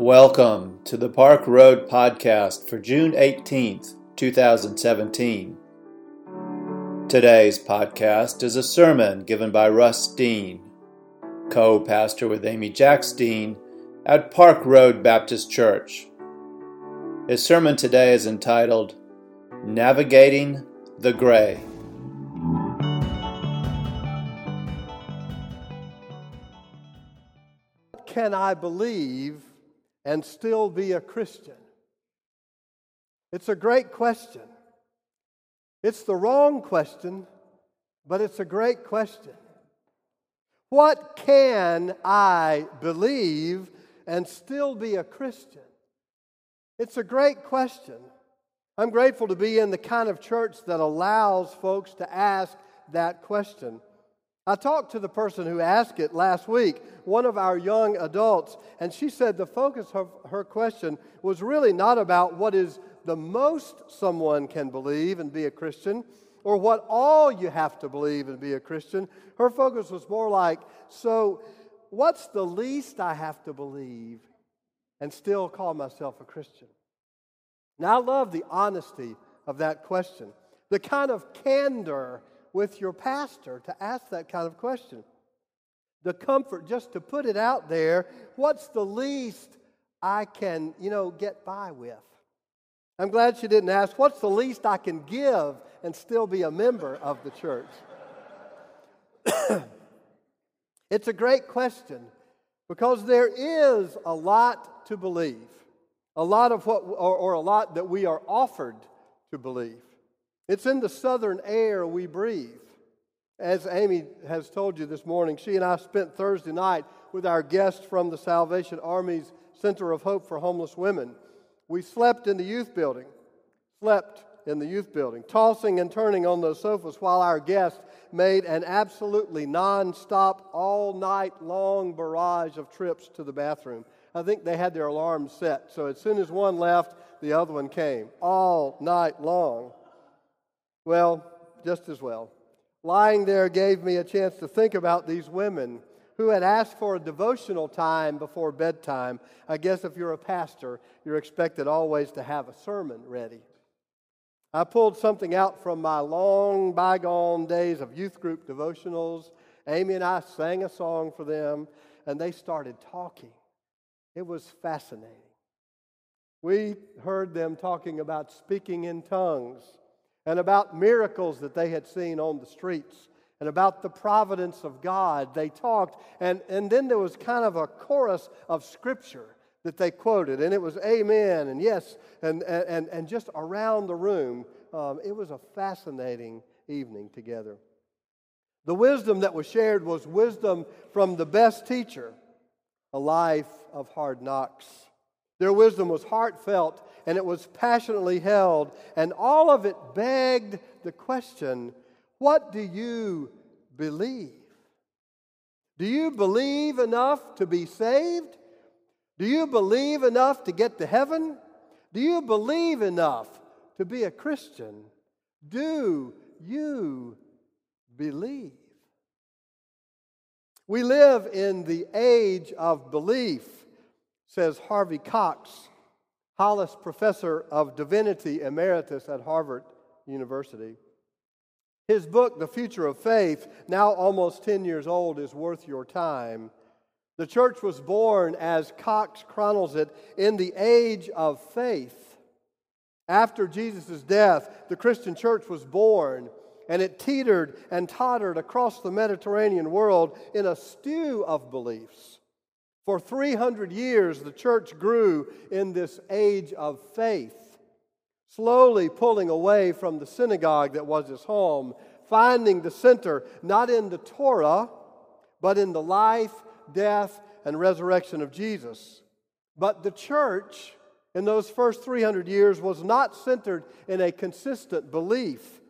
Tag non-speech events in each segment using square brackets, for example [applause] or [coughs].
Welcome to the Park Road Podcast for June 18th, 2017. Today's podcast is a sermon given by Russ Dean, co pastor with Amy Jacks Dean at Park Road Baptist Church. His sermon today is entitled Navigating the Gray. Can I believe and still be a Christian? It's a great question. It's the wrong question, but it's a great question. What can I believe and still be a Christian? It's a great question. I'm grateful to be in the kind of church that allows folks to ask that question. I talked to the person who asked it last week, one of our young adults, and she said the focus of her question was really not about what is the most someone can believe and be a Christian, or what all you have to believe and be a Christian. Her focus was more like, so what's the least I have to believe and still call myself a Christian? Now, I love the honesty of that question, the kind of candor with your pastor to ask that kind of question. The comfort just to put it out there what's the least I can, you know, get by with? I'm glad she didn't ask, what's the least I can give and still be a member of the church? [coughs] it's a great question because there is a lot to believe, a lot of what, or, or a lot that we are offered to believe. It's in the southern air we breathe. As Amy has told you this morning, she and I spent Thursday night with our guests from the Salvation Army's Center of Hope for Homeless Women. We slept in the youth building, slept in the youth building, tossing and turning on those sofas while our guests made an absolutely non-stop, all night long barrage of trips to the bathroom. I think they had their alarms set, so as soon as one left, the other one came, all night long. Well, just as well. Lying there gave me a chance to think about these women who had asked for a devotional time before bedtime. I guess if you're a pastor, you're expected always to have a sermon ready. I pulled something out from my long bygone days of youth group devotionals. Amy and I sang a song for them, and they started talking. It was fascinating. We heard them talking about speaking in tongues and about miracles that they had seen on the streets and about the providence of God. They talked, and, and then there was kind of a chorus of scripture that they quoted, and it was amen and yes, and, and, and just around the room. Um, it was a fascinating evening together. The wisdom that was shared was wisdom from the best teacher, a life of hard knocks. Their wisdom was heartfelt and it was passionately held, and all of it begged the question what do you believe? Do you believe enough to be saved? Do you believe enough to get to heaven? Do you believe enough to be a Christian? Do you believe? We live in the age of belief says Harvey Cox, Hollis Professor of Divinity Emeritus at Harvard University. His book, The Future of Faith, now almost 10 years old, is worth your time. The church was born, as Cox chronicles it, in the age of faith. After Jesus' death, the Christian church was born, and it teetered and tottered across the Mediterranean world in a stew of beliefs. For 300 years, the church grew in this age of faith, slowly pulling away from the synagogue that was its home, finding the center not in the Torah, but in the life, death, and resurrection of Jesus. But the church in those first 300 years was not centered in a consistent belief.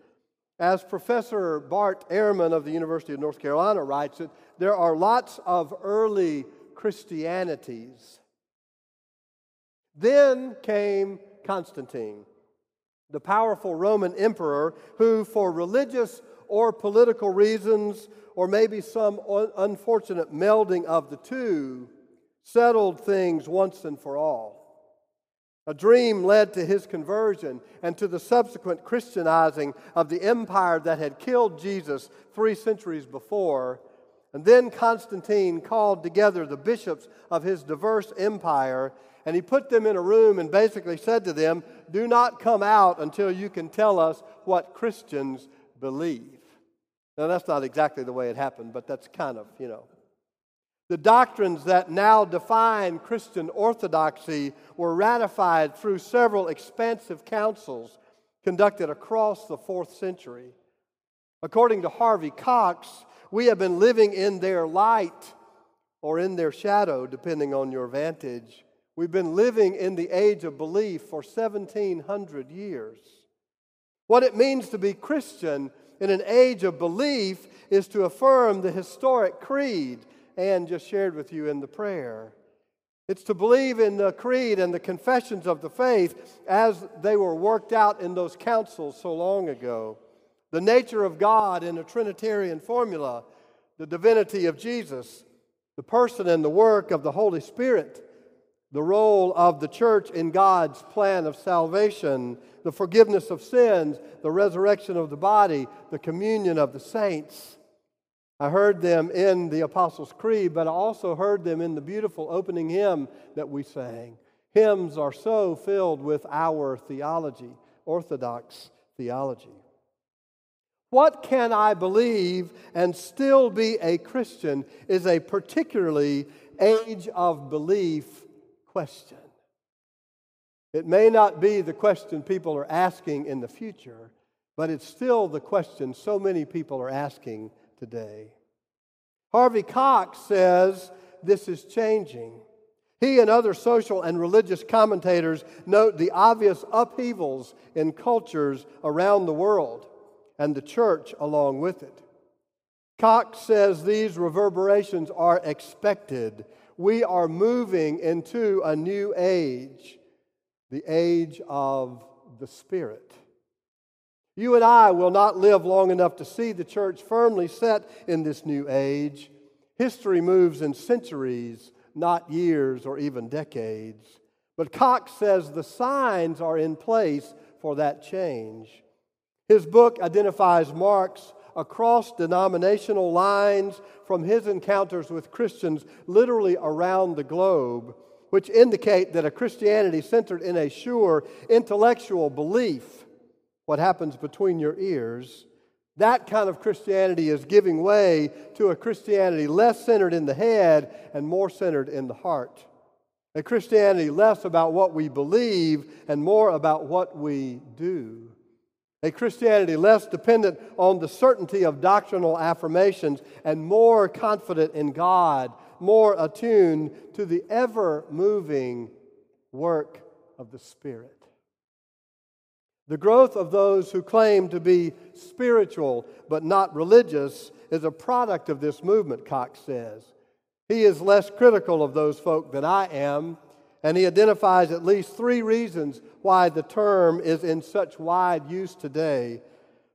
As Professor Bart Ehrman of the University of North Carolina writes it, there are lots of early Christianities. Then came Constantine, the powerful Roman emperor who, for religious or political reasons, or maybe some unfortunate melding of the two, settled things once and for all. A dream led to his conversion and to the subsequent Christianizing of the empire that had killed Jesus three centuries before. And then Constantine called together the bishops of his diverse empire and he put them in a room and basically said to them, Do not come out until you can tell us what Christians believe. Now, that's not exactly the way it happened, but that's kind of, you know. The doctrines that now define Christian orthodoxy were ratified through several expansive councils conducted across the fourth century. According to Harvey Cox, we have been living in their light or in their shadow, depending on your vantage. We've been living in the age of belief for 1700 years. What it means to be Christian in an age of belief is to affirm the historic creed and just shared with you in the prayer. It's to believe in the creed and the confessions of the faith as they were worked out in those councils so long ago. The nature of God in a Trinitarian formula, the divinity of Jesus, the person and the work of the Holy Spirit, the role of the church in God's plan of salvation, the forgiveness of sins, the resurrection of the body, the communion of the saints. I heard them in the Apostles' Creed, but I also heard them in the beautiful opening hymn that we sang. Hymns are so filled with our theology, Orthodox theology. What can I believe and still be a Christian is a particularly age of belief question. It may not be the question people are asking in the future, but it's still the question so many people are asking today. Harvey Cox says this is changing. He and other social and religious commentators note the obvious upheavals in cultures around the world and the church along with it. Cox says these reverberations are expected. We are moving into a new age the age of the Spirit. You and I will not live long enough to see the church firmly set in this new age. History moves in centuries, not years or even decades. But Cox says the signs are in place for that change. His book identifies marks across denominational lines from his encounters with Christians literally around the globe which indicate that a Christianity centered in a sure intellectual belief, what happens between your ears, that kind of Christianity is giving way to a Christianity less centered in the head and more centered in the heart. A Christianity less about what we believe and more about what we do. A Christianity less dependent on the certainty of doctrinal affirmations and more confident in God more attuned to the ever moving work of the Spirit. The growth of those who claim to be spiritual but not religious is a product of this movement, Cox says. He is less critical of those folk than I am, and he identifies at least three reasons why the term is in such wide use today.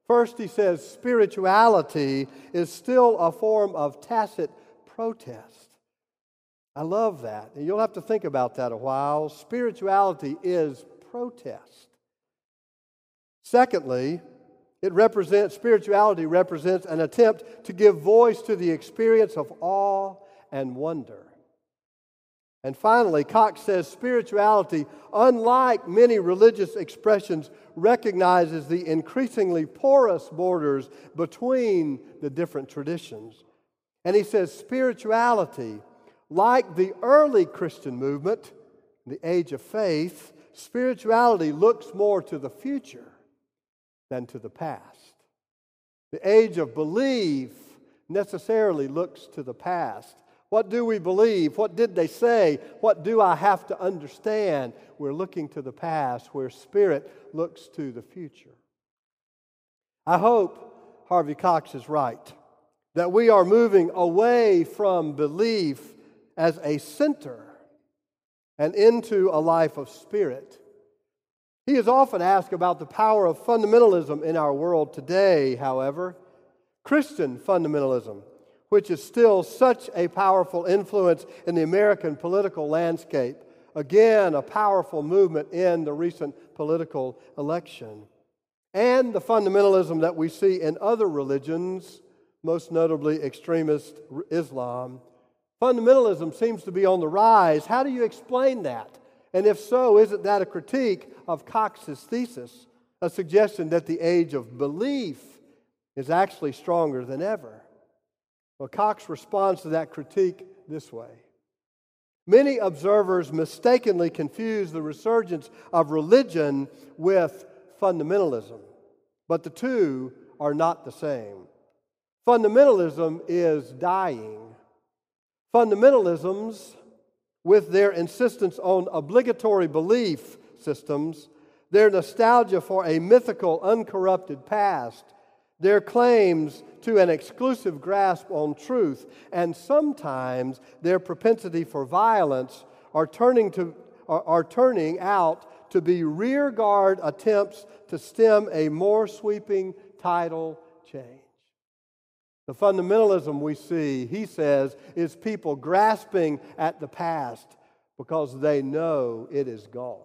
First, he says spirituality is still a form of tacit protest. I love that. And you'll have to think about that a while. Spirituality is protest. Secondly, it represents spirituality represents an attempt to give voice to the experience of awe and wonder. And finally, Cox says spirituality, unlike many religious expressions, recognizes the increasingly porous borders between the different traditions. And he says spirituality like the early Christian movement, the age of faith, spirituality looks more to the future than to the past. The age of belief necessarily looks to the past. What do we believe? What did they say? What do I have to understand? We're looking to the past where spirit looks to the future. I hope Harvey Cox is right that we are moving away from belief as a center and into a life of spirit. He is often asked about the power of fundamentalism in our world today, however. Christian fundamentalism, which is still such a powerful influence in the American political landscape. Again, a powerful movement in the recent political election. And the fundamentalism that we see in other religions, most notably extremist Islam. Fundamentalism seems to be on the rise. How do you explain that? And if so, isn't that a critique of Cox's thesis, a suggestion that the age of belief is actually stronger than ever? Well, Cox responds to that critique this way. Many observers mistakenly confuse the resurgence of religion with fundamentalism, but the two are not the same. Fundamentalism is dying. Fundamentalisms, with their insistence on obligatory belief systems, their nostalgia for a mythical, uncorrupted past, their claims to an exclusive grasp on truth, and sometimes their propensity for violence are turning, to, are, are turning out to be rearguard attempts to stem a more sweeping tidal change. The fundamentalism we see, he says, is people grasping at the past because they know it is gone.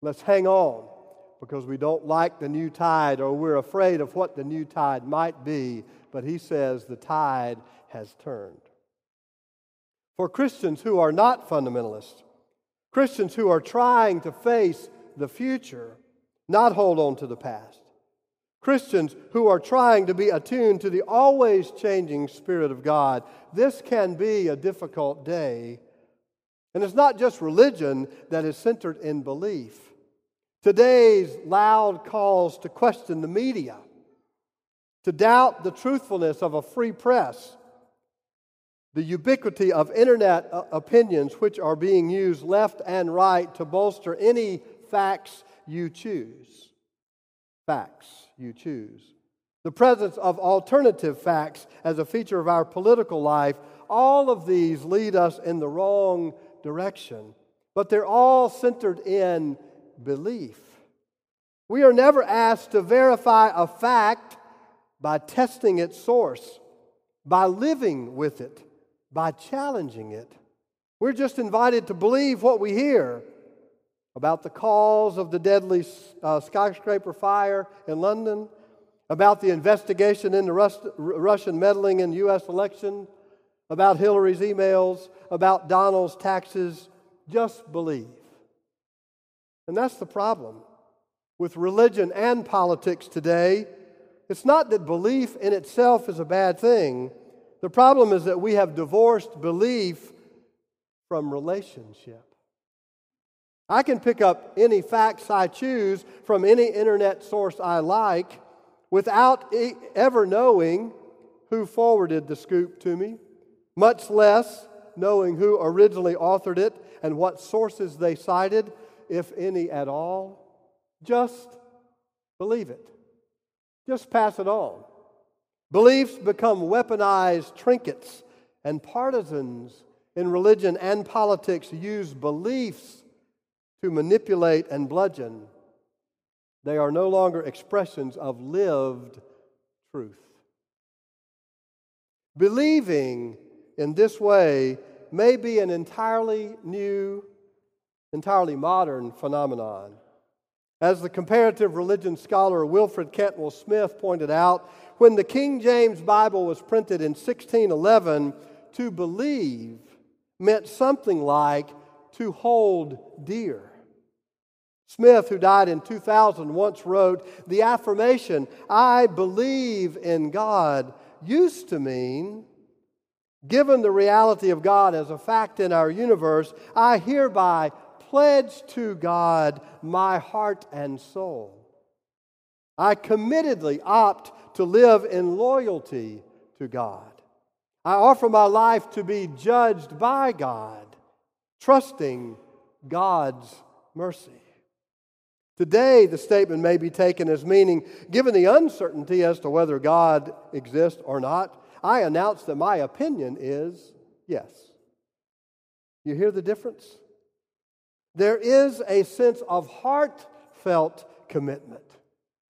Let's hang on because we don't like the new tide or we're afraid of what the new tide might be, but he says the tide has turned. For Christians who are not fundamentalists, Christians who are trying to face the future, not hold on to the past, Christians who are trying to be attuned to the always changing Spirit of God, this can be a difficult day. And it's not just religion that is centered in belief. Today's loud calls to question the media, to doubt the truthfulness of a free press, the ubiquity of internet uh, opinions which are being used left and right to bolster any facts you choose. Facts you choose. The presence of alternative facts as a feature of our political life, all of these lead us in the wrong direction. But they're all centered in belief. We are never asked to verify a fact by testing its source, by living with it, by challenging it. We're just invited to believe what we hear about the cause of the deadly uh, skyscraper fire in London, about the investigation into Rus- Russian meddling in U.S. election, about Hillary's emails, about Donald's taxes. Just believe. And that's the problem with religion and politics today. It's not that belief in itself is a bad thing. The problem is that we have divorced belief from relationship. I can pick up any facts I choose from any internet source I like without ever knowing who forwarded the scoop to me, much less knowing who originally authored it and what sources they cited if any at all. Just believe it. Just pass it on. Beliefs become weaponized trinkets, and partisans in religion and politics use beliefs to manipulate and bludgeon. They are no longer expressions of lived truth. Believing in this way may be an entirely new entirely modern phenomenon. As the comparative religion scholar Wilfred Cantwell Smith pointed out, when the King James Bible was printed in 1611, to believe meant something like to hold dear. Smith, who died in 2000, once wrote, The affirmation, I believe in God, used to mean, given the reality of God as a fact in our universe, I hereby pledge to God my heart and soul. I committedly opt to live in loyalty to God. I offer my life to be judged by God, trusting God's mercy. Today, the statement may be taken as meaning, given the uncertainty as to whether God exists or not, I announce that my opinion is yes. You hear the difference? There is a sense of heartfelt commitment,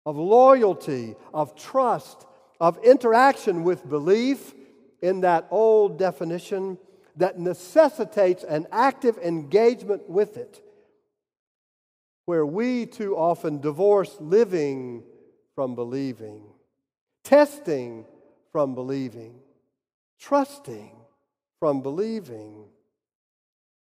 of loyalty, of trust, of interaction with belief in that old definition that necessitates an active engagement with it, where we too often divorce living from believing, testing from believing, trusting from believing.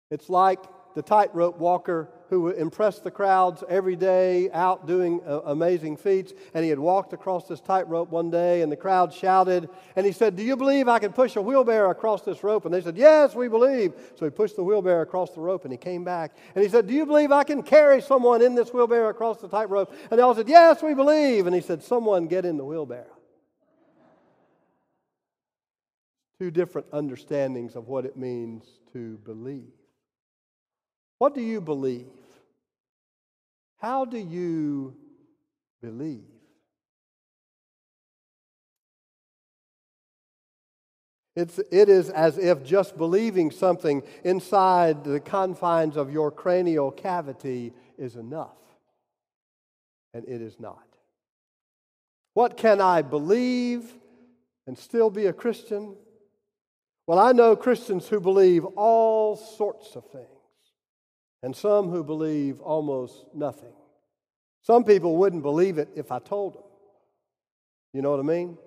It's like the tightrope walker who impressed the crowds every day out doing uh, amazing feats. And he had walked across this tightrope one day, and the crowd shouted. And he said, Do you believe I can push a wheelbarrow across this rope? And they said, Yes, we believe. So he pushed the wheelbarrow across the rope, and he came back. And he said, Do you believe I can carry someone in this wheelbarrow across the tightrope? And they all said, Yes, we believe. And he said, Someone get in the wheelbarrow. Two different understandings of what it means to believe. What do you believe? How do you believe? It's, it is as if just believing something inside the confines of your cranial cavity is enough. And it is not. What can I believe and still be a Christian? Well, I know Christians who believe all sorts of things and some who believe almost nothing. Some people wouldn't believe it if I told them. You know what I mean?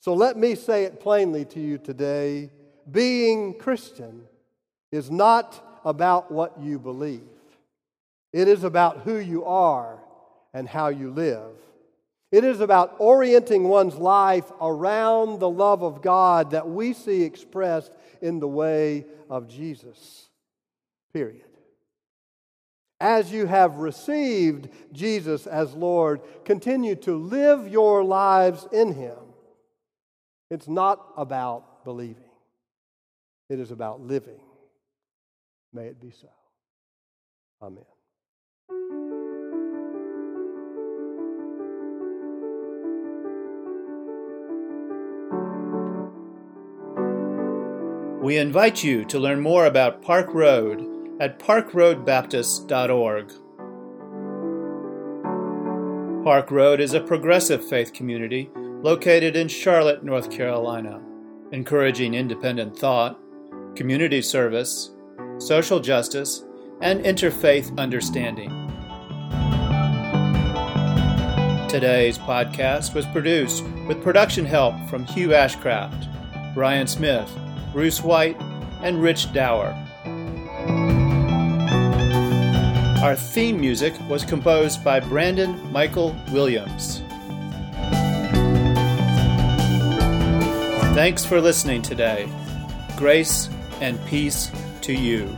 So let me say it plainly to you today. Being Christian is not about what you believe, it is about who you are and how you live. It is about orienting one's life around the love of God that we see expressed in the way of Jesus. Period. As you have received Jesus as Lord, continue to live your lives in Him. It's not about believing, it is about living. May it be so. Amen. We invite you to learn more about Park Road at parkroadbaptist.org. Park Road is a progressive faith community located in Charlotte, North Carolina, encouraging independent thought, community service, social justice, and interfaith understanding. Today's podcast was produced with production help from Hugh Ashcraft, Brian Smith, Bruce White, and Rich Dower. Our theme music was composed by Brandon Michael Williams. Thanks for listening today. Grace and peace to you.